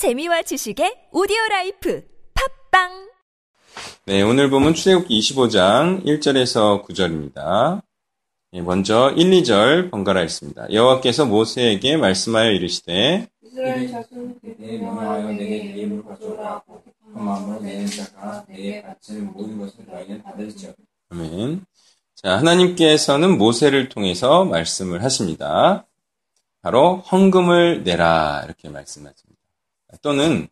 재미와 지식의 오디오 라이프 팟빵 네, 오늘 본문 출애굽기 25장 1절에서 9절입니다. 예, 먼저 1, 2절 번갈아 읽습니다. 여호와께서 모세에게 말씀하여 이르시되 이스라엘 자손에게 명하여 내게 예물을 가져오라 하고 그 마음으로 내는 자가 내게 바칠 모든 것을 너희는 받을지어다. 아멘. 자, 하나님께서는 모세를 통해서 말씀을 하십니다. 바로 헌금을 내라 이렇게 말씀하십니다. 또는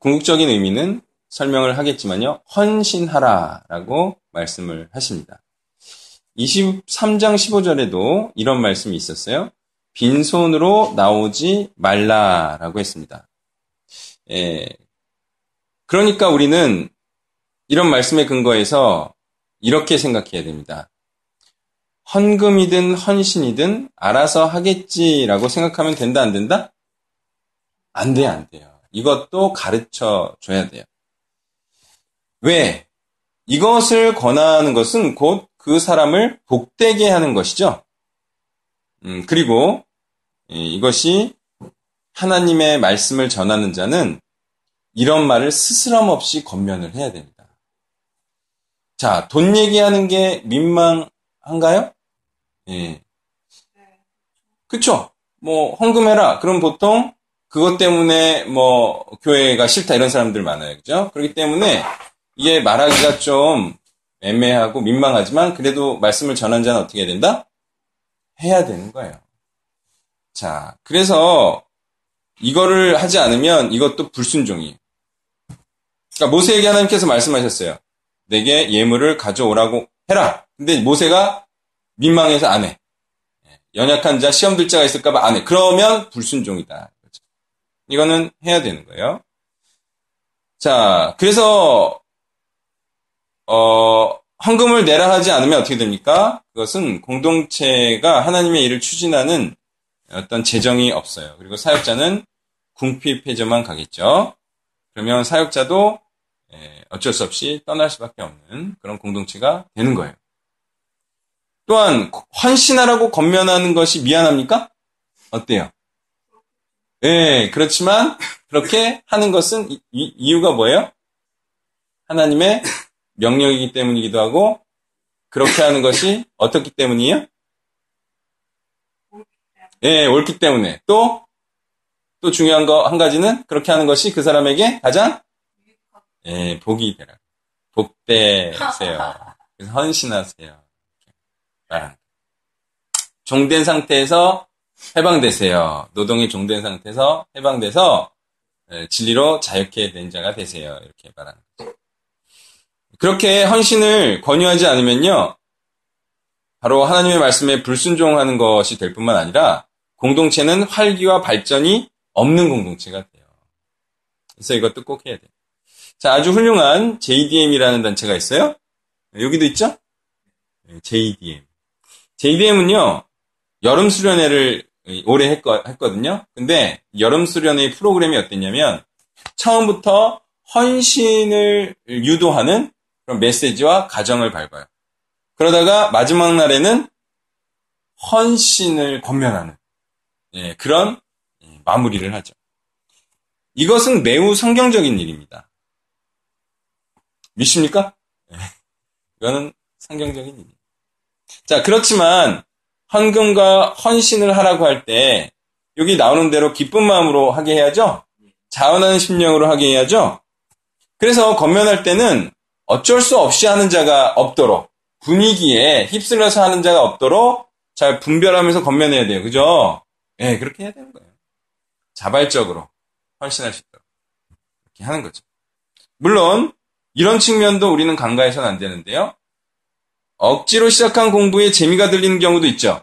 궁극적인 의미는 설명을 하겠지만요. 헌신하라라고 말씀을 하십니다. 23장 15절에도 이런 말씀이 있었어요. 빈손으로 나오지 말라라고 했습니다. 예. 그러니까 우리는 이런 말씀에 근거해서 이렇게 생각해야 됩니다. 헌금이든 헌신이든 알아서 하겠지라고 생각하면 된다, 안 된다? 안 돼요, 안 돼요. 이것도 가르쳐 줘야 돼요. 왜? 이것을 권하는 것은 곧 그 사람을 복되게 하는 것이죠. 음, 그리고 이것이 하나님의 말씀을 전하는 자는 이런 말을 스스럼 없이 권면을 해야 됩니다. 자, 돈 얘기하는 게 민망한가요? 예. 그쵸? 뭐, 헌금해라. 그럼 보통 그것 때문에 뭐, 교회가 싫다 이런 사람들 많아요. 그죠? 그렇기 때문에 이게 말하기가 좀 애매하고 민망하지만 그래도 말씀을 전한 자는 어떻게 해야 된다? 해야 되는 거예요. 자, 그래서 이거를 하지 않으면 이것도 불순종이에요. 그러니까 모세에게 하나님께서 말씀하셨어요. 내게 예물을 가져오라고 해라. 근데 모세가 민망해서 안 해. 연약한 자, 시험 들 자가 있을까봐 안 해. 그러면 불순종이다. 이거는 해야 되는 거예요. 자, 그래서 어, 헌금을 내라 하지 않으면 어떻게 됩니까? 그것은 공동체가 하나님의 일을 추진하는 어떤 재정이 없어요. 그리고 사역자는 궁핍해져만 가겠죠. 그러면 사역자도 어쩔 수 없이 떠날 수밖에 없는 그런 공동체가 되는 거예요. 또한 헌신하라고 건면하는 것이 미안합니까? 어때요? 예, 그렇지만 그렇게 하는 것은 이, 이유가 뭐예요? 하나님의 명령이기 때문이기도 하고 그렇게 하는 것이 어떻기 때문이에요? 예, 옳기 때문에. 또, 또 중요한 거 한 가지는 그렇게 하는 것이 그 사람에게 가장 예, 복이 되라. 복되세요. 헌신하세요. 종된 상태에서 해방되세요. 노동이 종된 상태에서 해방돼서 진리로 자유케 된 자가 되세요. 이렇게 말하는 거죠. 그렇게 헌신을 권유하지 않으면요. 바로 하나님의 말씀에 불순종하는 것이 될 뿐만 아니라 공동체는 활기와 발전이 없는 공동체가 돼요. 그래서 이것도 꼭 해야 돼요. 자, 아주 훌륭한 JDM이라는 단체가 있어요. 여기도 있죠? JDM. JDM은요, 여름 수련회를 올해 했거든요. 근데 여름 수련회 프로그램이 어땠냐면, 처음부터 헌신을 유도하는 그런 메시지와 가정을 밟아요. 그러다가 마지막 날에는 헌신을 권면하는 예, 그런 마무리를 하죠. 이것은 매우 성경적인 일입니다. 믿습니까? 예, 이거는 성경적인 일이에요. 자, 그렇지만 헌금과 헌신을 하라고 할 때 여기 나오는 대로 기쁜 마음으로 하게 해야죠. 자원하는 심령으로 하게 해야죠. 그래서 건면할 때는 어쩔 수 없이 하는 자가 없도록 분위기에 휩쓸려서 하는 자가 없도록 잘 분별하면서 건면해야 돼요. 그죠? 예, 네, 그렇게 해야 되는 거예요. 자발적으로 헌신할 수 있도록 이렇게 하는 거죠. 물론 이런 측면도 우리는 간과해서는 안 되는데요. 억지로 시작한 공부에 재미가 들리는 경우도 있죠.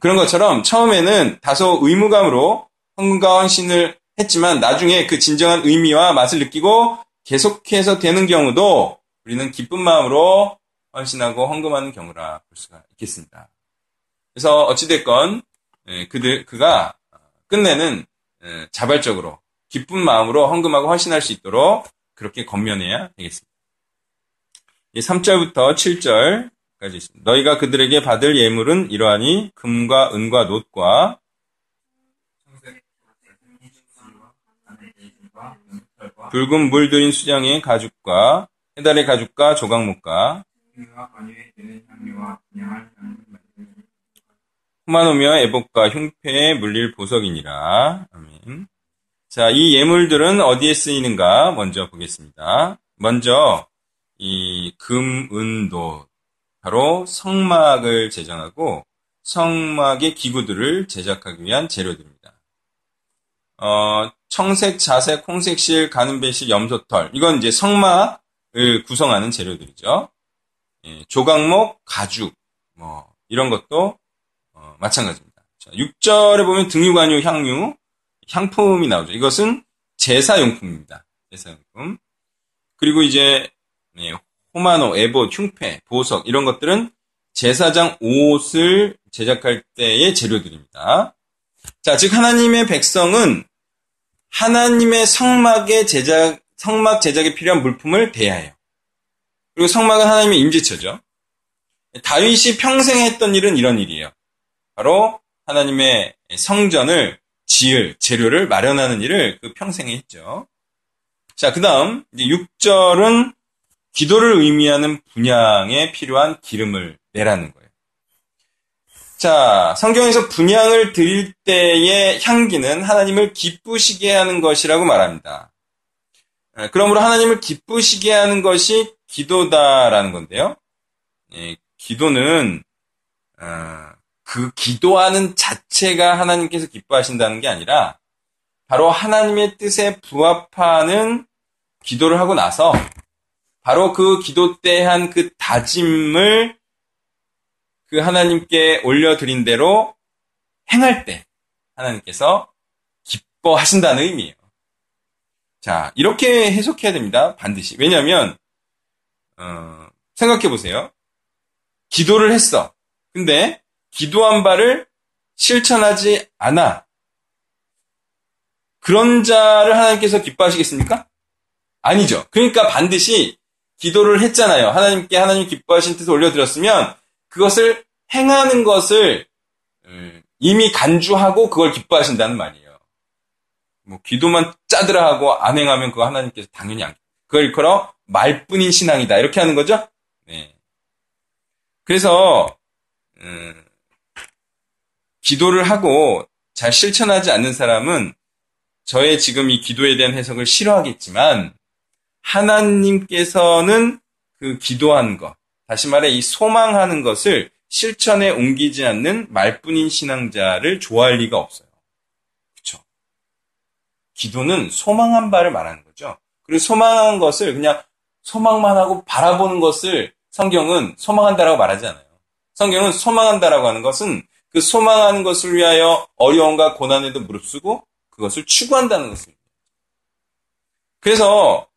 그런 것처럼 처음에는 다소 의무감으로 헌금과 헌신을 했지만 나중에 그 진정한 의미와 맛을 느끼고 계속해서 되는 경우도 우리는 기쁜 마음으로 헌신하고 헌금하는 경우라 볼 수가 있겠습니다. 그래서 어찌됐건 그들 그가 끝내는 자발적으로 기쁜 마음으로 헌금하고 헌신할 수 있도록 그렇게 건면해야 되겠습니다. 3절부터 7절 까지 있습니다. 너희가 그들에게 받을 예물은 이러하니 금과 은과 놋과 붉은 물 들인 수장의 가죽과 해달의 가죽과 조각목과 후마노며 애복과 흉패에 물릴 보석이니라. 아멘. 자, 이 예물들은 어디에 쓰이는가 먼저 보겠습니다. 먼저 이 금, 은, 도 바로 성막을 제정하고 성막의 기구들을 제작하기 위한 재료들입니다. 어, 청색, 자색, 홍색 실, 가는배 실, 염소털 이건 이제 성막을 구성하는 재료들이죠. 예, 조각목, 가죽 뭐 이런 것도 어, 마찬가지입니다. 자, 6절에 보면 등유관유 향유 향품이 나오죠. 이것은 제사용품입니다. 제사용품. 그리고 이제 네, 호마노, 에봇, 흉패, 보석 이런 것들은 제사장 옷을 제작할 때의 재료들입니다. 자, 즉 하나님의 백성은 하나님의 성막의 제작 성막 제작에 필요한 물품을 대야해요. 그리고 성막은 하나님의 임재처죠. 다윗이 평생 했던 일은 이런 일이에요. 바로 하나님의 성전을 지을 재료를 마련하는 일을 그 평생에 했죠. 자, 그 다음, 이제 6절은 기도를 의미하는 분양에 필요한 기름을 내라는 거예요. 자, 성경에서 분양을 드릴 때의 향기는 하나님을 기쁘시게 하는 것이라고 말합니다. 예, 그러므로 하나님을 기쁘시게 하는 것이 기도다라는 건데요. 예, 기도는 어, 그 기도하는 자체가 하나님께서 기뻐하신다는 게 아니라 바로 하나님의 뜻에 부합하는 기도를 하고 나서 바로 그 기도 때 한 그 다짐을 그 하나님께 올려드린 대로 행할 때 하나님께서 기뻐하신다는 의미예요. 자, 이렇게 해석해야 됩니다. 반드시. 왜냐하면 어, 생각해 보세요. 기도를 했어. 근데 기도한 바를 실천하지 않아. 그런 자를 하나님께서 기뻐하시겠습니까? 아니죠. 그러니까 반드시 기도를 했잖아요. 하나님께 하나님 기뻐하신 뜻을 올려드렸으면 그것을 행하는 것을 음, 이미 간주하고 그걸 기뻐하신다는 말이에요. 뭐 기도만 짜들어 하고 안 행하면 그거 하나님께서 당연히 안 그걸 일컬어 말뿐인 신앙이다 이렇게 하는 거죠. 네. 그래서 음, 기도를 하고 잘 실천하지 않는 사람은 저의 지금 이 기도에 대한 해석을 싫어하겠지만 하나님께서는 그 기도한 것, 다시 말해 이 소망하는 것을 실천에 옮기지 않는 말뿐인 신앙자를 좋아할 리가 없어요. 그렇죠? 기도는 소망한 바를 말하는 거죠. 그리고 소망한 것을 그냥 소망만 하고 바라보는 것을 성경은 소망한다라고 말하지 않아요. 성경은 소망한다라고 하는 것은 그 소망하는 것을 위하여 어려움과 고난에도 무릅쓰고 그것을 추구한다는 것입니다. 그래서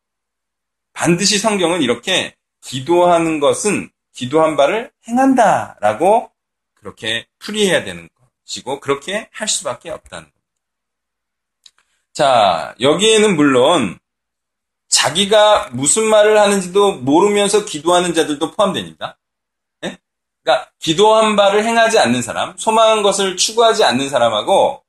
반드시 성경은 이렇게 기도하는 것은 기도한 바를 행한다라고 그렇게 풀이해야 되는 것이고 그렇게 할 수밖에 없다는 겁니다. 자, 여기에는 물론 자기가 무슨 말을 하는지도 모르면서 기도하는 자들도 포함됩니다. 네? 그러니까 기도한 바를 행하지 않는 사람, 소망한 것을 추구하지 않는 사람하고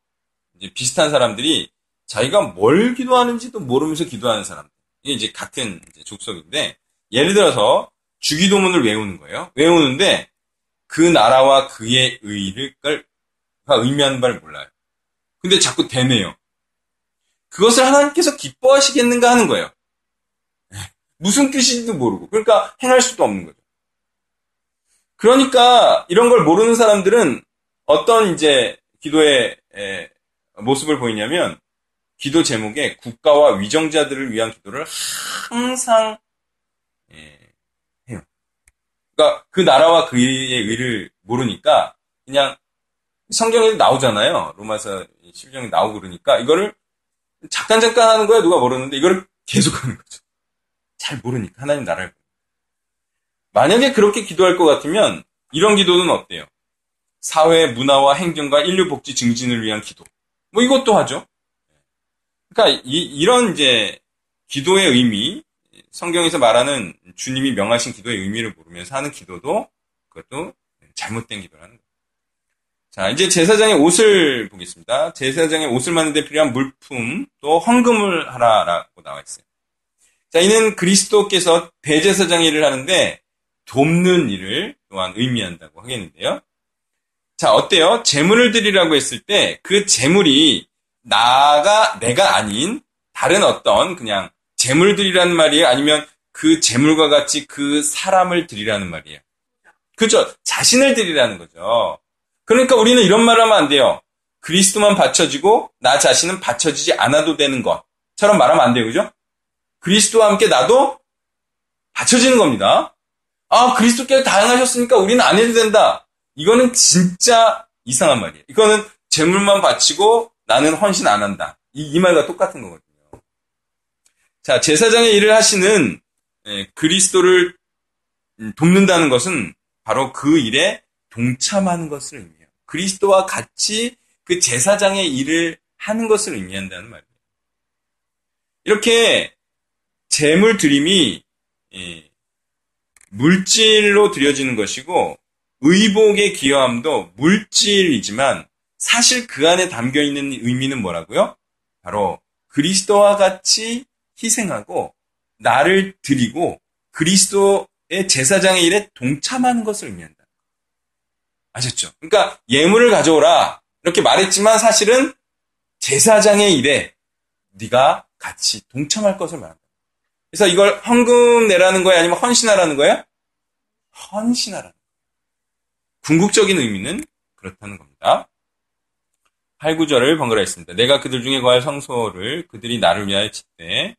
비슷한 사람들이 자기가 뭘 기도하는지도 모르면서 기도하는 사람. 이제 같은 이제 족속인데 예를 들어서 주기도문을 외우는 거예요. 외우는데 그 나라와 그의 의를 가 의미하는 바를 몰라요. 근데 자꾸 대매요. 그것을 하나님께서 기뻐하시겠는가 하는 거예요. 무슨 뜻인지도 모르고. 그러니까 행할 수도 없는 거죠. 그러니까 이런 걸 모르는 사람들은 어떤 이제 기도의 모습을 보이냐면 기도 제목에 국가와 위정자들을 위한 기도를 항상 예, 해요. 그러니까 그 나라와 그의 의를 모르니까 그냥 성경에도 나오잖아요. 로마서 12장에 나오고 그러니까 이거를 잠깐 잠깐 하는 거야 누가 모르는데 이거를 계속 하는 거죠. 잘 모르니까 하나님 나라를 만약에 그렇게 기도할 것 같으면 이런 기도는 어때요? 사회 문화와 행정과 인류 복지 증진을 위한 기도. 뭐 이것도 하죠. 그러니까 이, 런 이제 기도의 의미, 성경에서 말하는 주님이 명하신 기도의 의미를 모르면서 하는 기도도 그것도 잘못된 기도라는 거예요. 자, 이제 제사장의 옷을 보겠습니다. 제사장의 옷을 만드는 데 필요한 물품, 또 헌금을 하라라고 나와 있어요. 자, 이는 그리스도께서 대제사장 일을 하는데 돕는 일을 또한 의미한다고 하겠는데요. 자, 어때요? 재물을 드리라고 했을 때 그 재물이 나가, 내가 아닌 다른 어떤 그냥 재물 드리라는 말이에요? 아니면 그 재물과 같이 그 사람을 드리라는 말이에요? 그죠? 자신을 드리라는 거죠. 그러니까 우리는 이런 말을 하면 안 돼요. 그리스도만 받쳐지고 나 자신은 받쳐지지 않아도 되는 것처럼 말하면 안 돼요. 그죠? 그리스도와 함께 나도 받쳐지는 겁니다. 아, 그리스도께서 다양하셨으니까 우리는 안 해도 된다. 이거는 진짜 이상한 말이에요. 이거는 재물만 바치고 나는 헌신 안 한다. 이, 이 말과 똑같은 거거든요. 자, 제사장의 일을 하시는 예, 그리스도를 음, 돕는다는 것은 바로 그 일에 동참하는 것을 의미해요. 그리스도와 같이 그 제사장의 일을 하는 것을 의미한다는 말이에요. 이렇게 재물 드림이 예, 물질로 드려지는 것이고 의복의 기여함도 물질이지만 사실 그 안에 담겨 있는 의미는 뭐라고요? 바로 그리스도와 같이 희생하고 나를 드리고 그리스도의 제사장의 일에 동참하는 것을 의미한다. 아셨죠? 그러니까 예물을 가져오라 이렇게 말했지만 사실은 제사장의 일에 네가 같이 동참할 것을 말한다. 그래서 이걸 헌금 내라는 거예요? 아니면 헌신하라는 거예요? 헌신하라는 거예요. 궁극적인 의미는 그렇다는 겁니다. 8, 9절을 번갈아 했습니다. 내가 그들 중에 거할 성소를 그들이 나를 위하여 짓되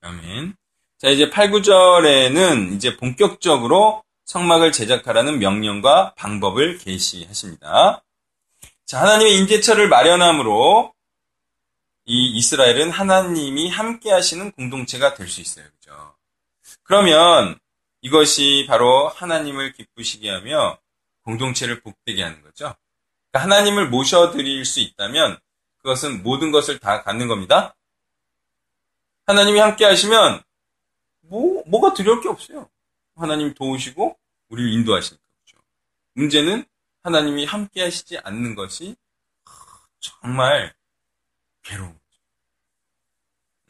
아멘. 자, 이제 8, 9절에는 이제 본격적으로 성막을 제작하라는 명령과 방법을 계시하십니다. 자, 하나님의 임재처를 마련함으로 이 이스라엘은 하나님이 함께 하시는 공동체가 될 수 있어요. 그죠? 그러면 이것이 바로 하나님을 기쁘시게 하며 공동체를 복되게 하는 거죠. 그러니까 하나님을 모셔드릴 수 있다면 그것은 모든 것을 다 갖는 겁니다. 하나님이 함께 하시면 뭐 뭐가 두려울 게 없어요. 하나님 도우시고 우리를 인도하시니까. 문제는 하나님이 함께 하시지 않는 것이 정말 괴로운 거죠.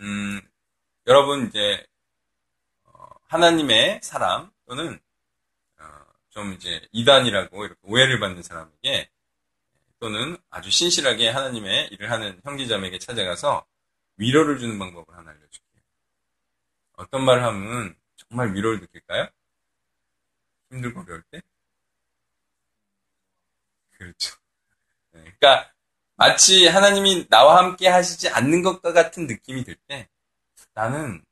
음, 여러분 이제 어, 하나님의 사람 또는 어, 좀 이제 이단이라고 이렇게 오해를 받는 사람에게 또는 아주 신실하게 하나님의 일을 하는 형제자매에게 찾아가서 위로를 주는 방법을 하나 알려줄게요. 어떤 말을 하면 정말 위로를 느낄까요? 힘들고 어려울 때? 그렇죠. 네, 그러니까 마치 하나님이 나와 함께 하시지 않는 것과 같은 느낌이 들 때 나는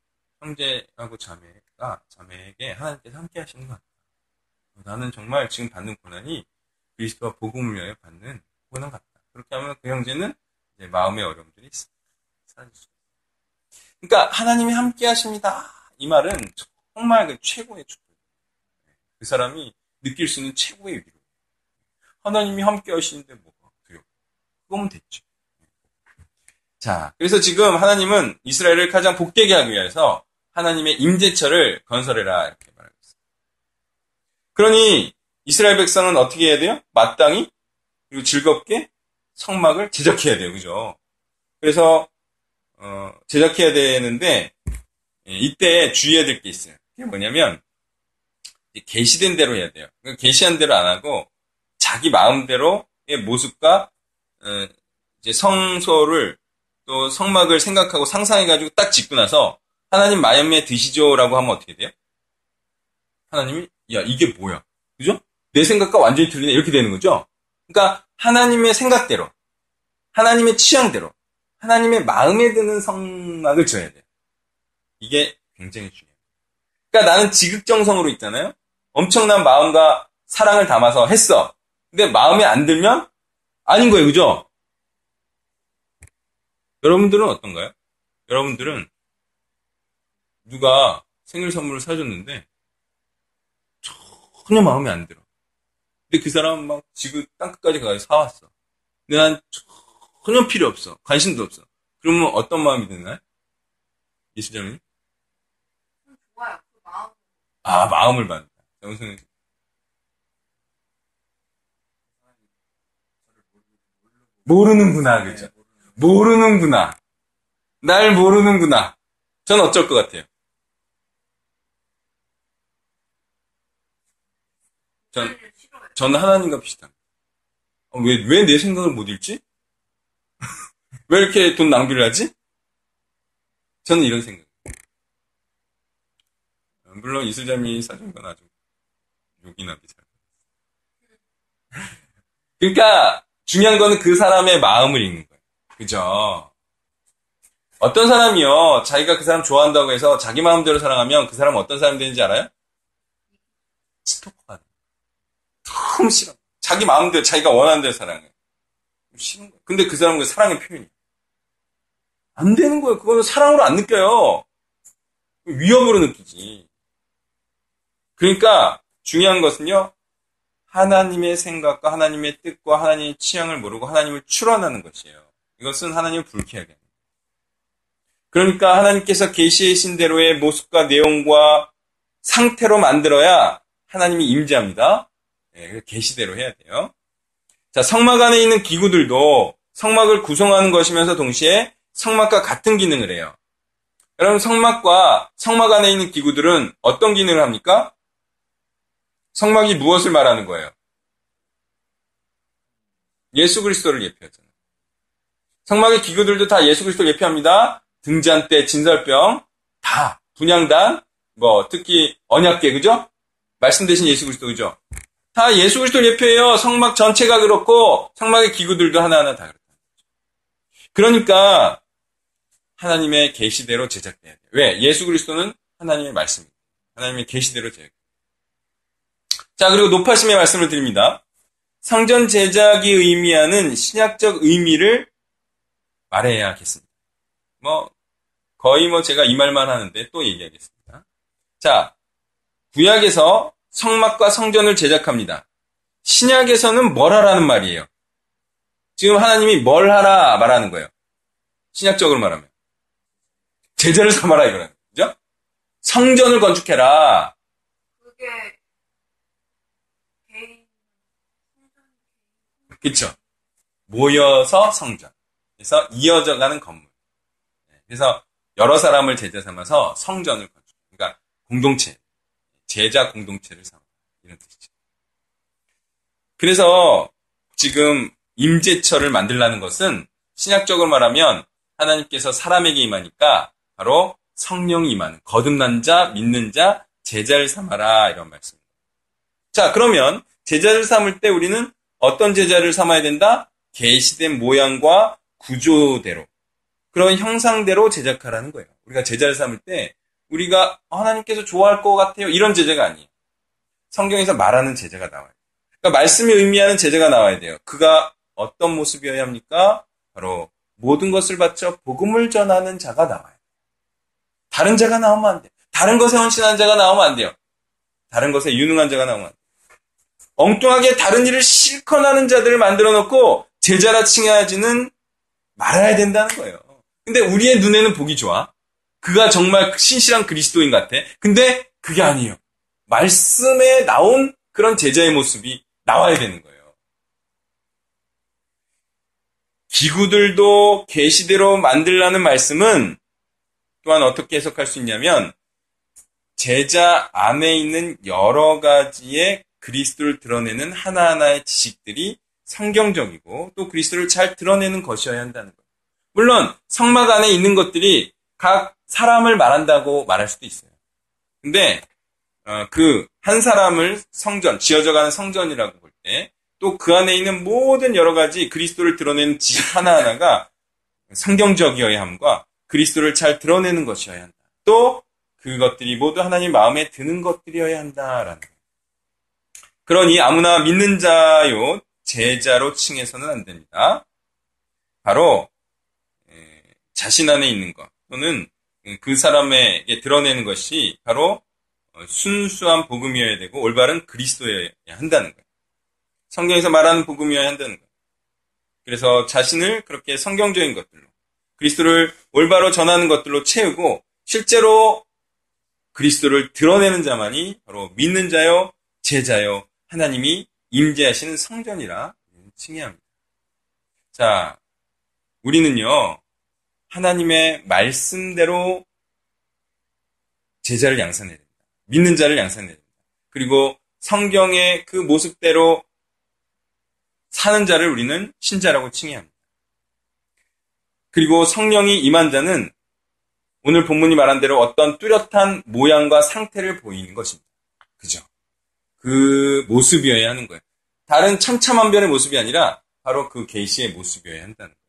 형제하고 자매가 자매에게 하나님께서 함께 하시는 것 같다. 나는 정말 지금 받는 고난이 그리스도와 복음을 위하여 받는 고난 같다. 그렇게 하면 그 형제는 이제 마음의 어려움들이 사라질 수 있어요. 그러니까 하나님이 함께 하십니다. 이 말은 정말 그 최고의 축복. 그 사람이 느낄 수 있는 최고의 위로. 하나님이 함께 하시는데 뭐가 두려워. 그거면 됐죠. 자, 그래서 지금 하나님은 이스라엘을 가장 복되게 하기 위해서 하나님의 임재처를 건설해라 이렇게 말하고 있어요. 그러니 이스라엘 백성은 어떻게 해야 돼요? 마땅히 그리고 즐겁게 성막을 제작해야 돼요. 그죠? 그래서 어, 제작해야 되는데 예, 이때 주의해야 될 게 있어요. 그게 뭐냐면 계시된 대로 해야 돼요. 계시한 대로 안 하고 자기 마음대로의 모습과 어, 이제 성소를 또 성막을 생각하고 상상해가지고 딱 짓고 나서 하나님 마음에 드시죠라고 하면 어떻게 돼요? 하나님이 야 이게 뭐야, 그죠? 내 생각과 완전히 틀리네 이렇게 되는 거죠. 그러니까 하나님의 생각대로, 하나님의 취향대로, 하나님의 마음에 드는 성막을 지어야 돼요. 이게 굉장히 중요해요. 그러니까 나는 지극정성으로 있잖아요. 엄청난 마음과 사랑을 담아서 했어. 근데 마음에 안 들면 아닌 거예요, 그죠? 여러분들은 어떤가요? 여러분들은 누가 생일 선물을 사줬는데 전혀 마음에 안 들어. 근데 그 사람은 막 지구 땅끝까지 가서 사왔어. 근데 난 전혀 필요 없어. 관심도 없어. 그러면 어떤 마음이 드나요? 이수정님? 좋아요. 그 마음. 아, 마음을 받는다. 무슨 모르는구나, 그죠? 모르는구나. 날 모르는구나. 전 어쩔 것 같아요. 전, 저는 하나님과 비슷합니다. 어, 왜, 왜 내 생각을 못 읽지? 왜 이렇게 돈 낭비를 하지? 저는 이런 생각. 물론 이슬잠이 사준 건 아주 요긴하게 잘. 그러니까 중요한 거는 그 사람의 마음을 읽는 거예요. 그죠? 어떤 사람이요, 자기가 그 사람 좋아한다고 해서 자기 마음대로 사랑하면 그 사람은 어떤 사람이 되는지 알아요? 스토커가 돼. 너무 싫어. 자기 마음대로, 자기가 원하는 대로 사랑해. 싫은 거야. 근데 그 사람은 그 사랑의 표현이야. 안 되는 거예요. 그거는 사랑으로 안 느껴요. 위협으로 느끼지. 그러니까 중요한 것은요. 하나님의 생각과 하나님의 뜻과 하나님의 취향을 모르고 하나님을 추론하는 것이에요. 이것은 하나님을 불쾌하게 합니다. 그러니까 하나님께서 계시하신 대로의 모습과 내용과 상태로 만들어야 하나님이 임재합니다. 네, 계시대로 해야 돼요. 자, 성막 안에 있는 기구들도 성막을 구성하는 것이면서 동시에 성막과 같은 기능을 해요. 여러분, 성막과 성막 안에 있는 기구들은 어떤 기능을 합니까? 성막이 무엇을 말하는 거예요? 예수 그리스도를 예표하잖아요. 성막의 기구들도 다 예수 그리스도를 예표합니다. 등잔대, 진설병, 다 분양단, 뭐 특히 언약계 그죠? 말씀 대신 예수 그리스도 그죠? 다 예수 그리스도를 예표해요. 성막 전체가 그렇고 성막의 기구들도 하나하나 다 그렇다. 그러니까 하나님의 계시대로 제작돼야 돼요. 왜? 예수 그리스도는 하나님의 말씀입니다. 하나님의 계시대로 제작. 자, 그리고 높아심의 말씀을 드립니다. 성전 제작이 의미하는 신약적 의미를 말해야겠습니다. 뭐 거의 뭐 제가 이 말만 하는데 또 얘기하겠습니다. 자, 구약에서 성막과 성전을 제작합니다. 신약에서는 뭘 하라는 말이에요. 지금 하나님이 뭘 하라 말하는 거예요. 신약적으로 말하면. 제자를 삼아라 이거는. 그죠? 성전을 건축해라. 그게 개인 그쵸? 모여서 성전. 그래서 이어져 가는 건물. 네, 그래서 여러 사람을 제자 삼아서 성전을 건축. 그러니까 공동체. 제자 공동체를 삼아. 이런 뜻이죠. 그래서 지금 임재처를 만들라는 것은 신약적으로 말하면 하나님께서 사람에게 임하니까 바로 성령이 임하는 거듭난 자, 믿는 자, 제자를 삼아라 이런 말씀입니다. 자, 그러면 제자를 삼을 때 우리는 어떤 제자를 삼아야 된다? 계시된 모양과 구조대로 그런 형상대로 제작하라는 거예요. 우리가 제자를 삼을 때 우리가 하나님께서 좋아할 것 같아요. 이런 제자가 아니에요. 성경에서 말하는 제자가 나와요. 그러니까 말씀이 의미하는 제자가 나와야 돼요. 그가 어떤 모습이어야 합니까? 바로 모든 것을 바쳐 복음을 전하는 자가 나와요. 다른 자가 나오면 안 돼요. 다른 것에 헌신하는 자가 나오면 안 돼요. 다른 것에 유능한 자가 나오면 안 돼요. 엉뚱하게 다른 일을 실컷 하는 자들을 만들어 놓고 제자라 칭해야지는 말아야 된다는 거예요. 근데 우리의 눈에는 보기 좋아. 그가 정말 신실한 그리스도인 같아. 근데 그게 아니에요. 말씀에 나온 그런 제자의 모습이 나와야 되는 거예요. 기구들도 계시대로 만들라는 말씀은 또한 어떻게 해석할 수 있냐면 제자 안에 있는 여러 가지의 그리스도를 드러내는 하나하나의 지식들이 성경적이고 또 그리스도를 잘 드러내는 것이어야 한다는 거예요. 물론 성막 안에 있는 것들이 각 사람을 말한다고 말할 수도 있어요. 근데 어, 그 한 사람을 성전, 지어져가는 성전이라고 볼 때 또 그 안에 있는 모든 여러 가지 그리스도를 드러내는 지식 하나하나가 성경적이어야 함과 그리스도를 잘 드러내는 것이어야 한다. 또 그것들이 모두 하나님 마음에 드는 것들이어야 한다라는 거예요. 그러니 아무나 믿는 자요 제자로 칭해서는 안 됩니다. 바로 자신 안에 있는 것 또는 그 사람에게 드러내는 것이 바로 순수한 복음이어야 되고 올바른 그리스도여야 한다는 거예요. 성경에서 말하는 복음이어야 한다는 거예요. 그래서 자신을 그렇게 성경적인 것들로 그리스도를 올바로 전하는 것들로 채우고 실제로 그리스도를 드러내는 자만이 바로 믿는 자요, 제자요, 하나님이 임재하시는 성전이라 칭의합니다. 자, 우리는요, 하나님의 말씀대로 제자를 양산해야 됩니다. 믿는 자를 양산해야 됩니다. 그리고 성경의 그 모습대로 사는 자를 우리는 신자라고 칭의합니다. 그리고 성령이 임한 자는 오늘 본문이 말한 대로 어떤 뚜렷한 모양과 상태를 보이는 것입니다. 그죠? 그 모습이어야 하는 거예요. 다른 천차만별의 모습이 아니라 바로 그 계시의 모습이어야 한다는 거예요.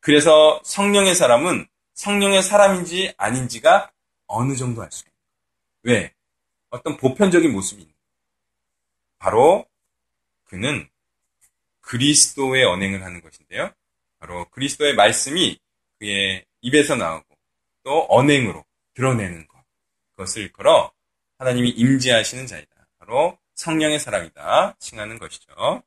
그래서 성령의 사람은 성령의 사람인지 아닌지가 어느 정도 알 수가 있는. 왜? 어떤 보편적인 모습이 있는. 바로 그는 그리스도의 언행을 하는 것인데요. 바로 그리스도의 말씀이 그의 입에서 나오고 또 언행으로 드러내는 것. 그것을 걸어 하나님이 임재하시는 자이다. 바로 성령의 사람이다. 칭하는 것이죠.